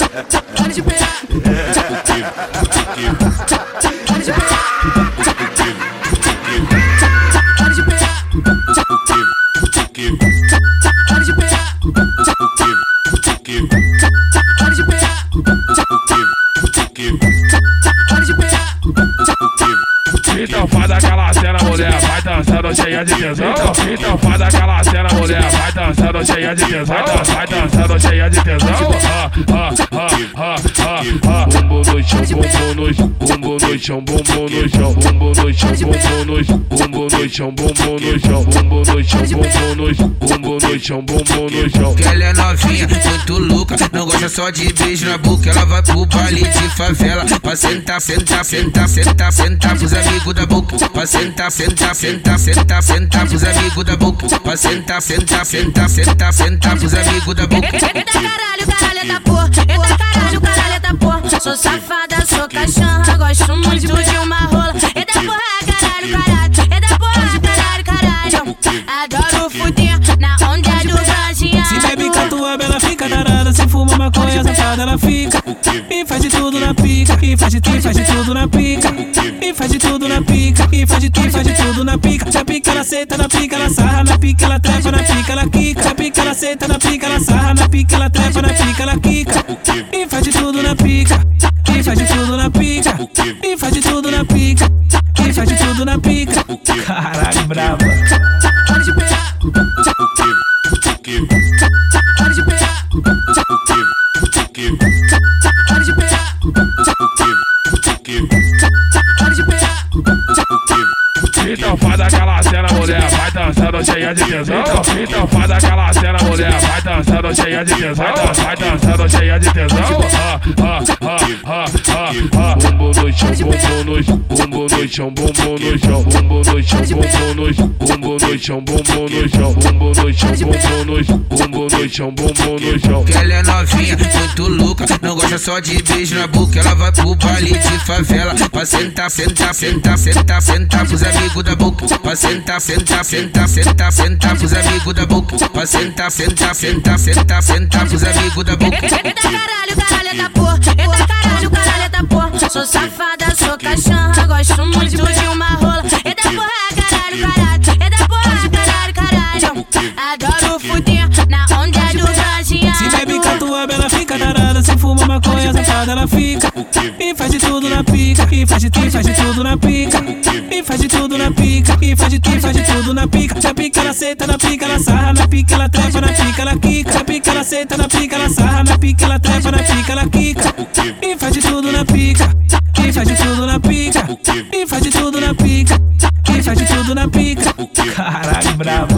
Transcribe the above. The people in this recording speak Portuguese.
Olha de pé. Olha de pé. Hora de pegar. Então faz aquela cena, mulher, vai dançando cheia de tesão. Então, faz aquela cena, mulher, vai dançando cheia de tesão. Vai dançando cheia de tesão. Ah, ah, ah, ah, ah, ah. Bumbum no chão, bumbum no chão, bumbum no chão, bumbum no chão, bumbum no chão, bumbum no chão, no chão, bumbum no chão, bumbum no chão, bumbum no chão, bumbum no chão, bumbum no chão. Que ela é novinha, muito louca. Não gosta só de beijo na boca. Ela vai pro baile de favela. Pra sentar, sentar, sentar, sentar, sentar pros amigos da boca. Pra sentar, sentar, sentar, sentar, sentar pros amigos da boca. Pra sentar, sentar, sentar, sentar, sentar pros amigos da boca. Eita caralho, caralho da porra. Eita caralho, caralho da porra. Sou safada, sou cachorra. Gosto muito de uma rola. Ela fica E faz de tudo na pica E faz de ti, faz de tudo na pica E faz de tudo na pica E faz de ti, faz de tudo na pica Na pica ela senta, na pica ela sarra Na pica ela trepa, na pica ela quica Na pica ela senta, na pica ela sarra Na pica ela trepa, na pica ela quica E faz de tudo na pica E faz de tudo na pica E faz de tudo na pica E faz de tudo na pica Caralho, brava Pegar. Então faz aquela cena, mulher, vai dançando cheia de tesão. Então, faz aquela cena, mulher, vai dançando cheia de tesão. Vai dançando cheia de tesão. Ah, ah, ah, ah, ah, ah. Bumbum no chão, bumbum no chão, bumbum no chão, bumbum no chão, bumbum no chão, bumbum no chão, bumbum no chão, bumbum no chão, chão, bumbum no chão, bumbum no chão, bumbum no chão. Ela é novinha, muito louca. Não gosta só de beijo na boca. Ela vai pro baile de favela. Pra sentar, sentar, sentar, sentar, sentar pros amigos da boca. Pra sentar, sentar, sentar, sentar, sentar pros amigos da boca. Pra sentar, sentar, sentar, sentar, sentar pros amigos da boca. Eita caralho, caralho da porra. Eita caralho, caralho da porra. Sou safada, sou cachorra. Gosto muito de fica darada Se fuma maconha safada ela fica E faz de tudo na pica E faz de ti, faz de tudo na pica E faz de tudo na pica E faz de ti, faz de tudo na pica Na pica ela senta, na pica ela sarra Na pica ela trepa, na pica ela quica Na pica ela senta, na pica ela sarra Na pica ela trepa, na pica ela quica E faz de tudo na pica E faz de tudo na pica E faz de tudo na pica E faz de tudo na pica Caralho, brava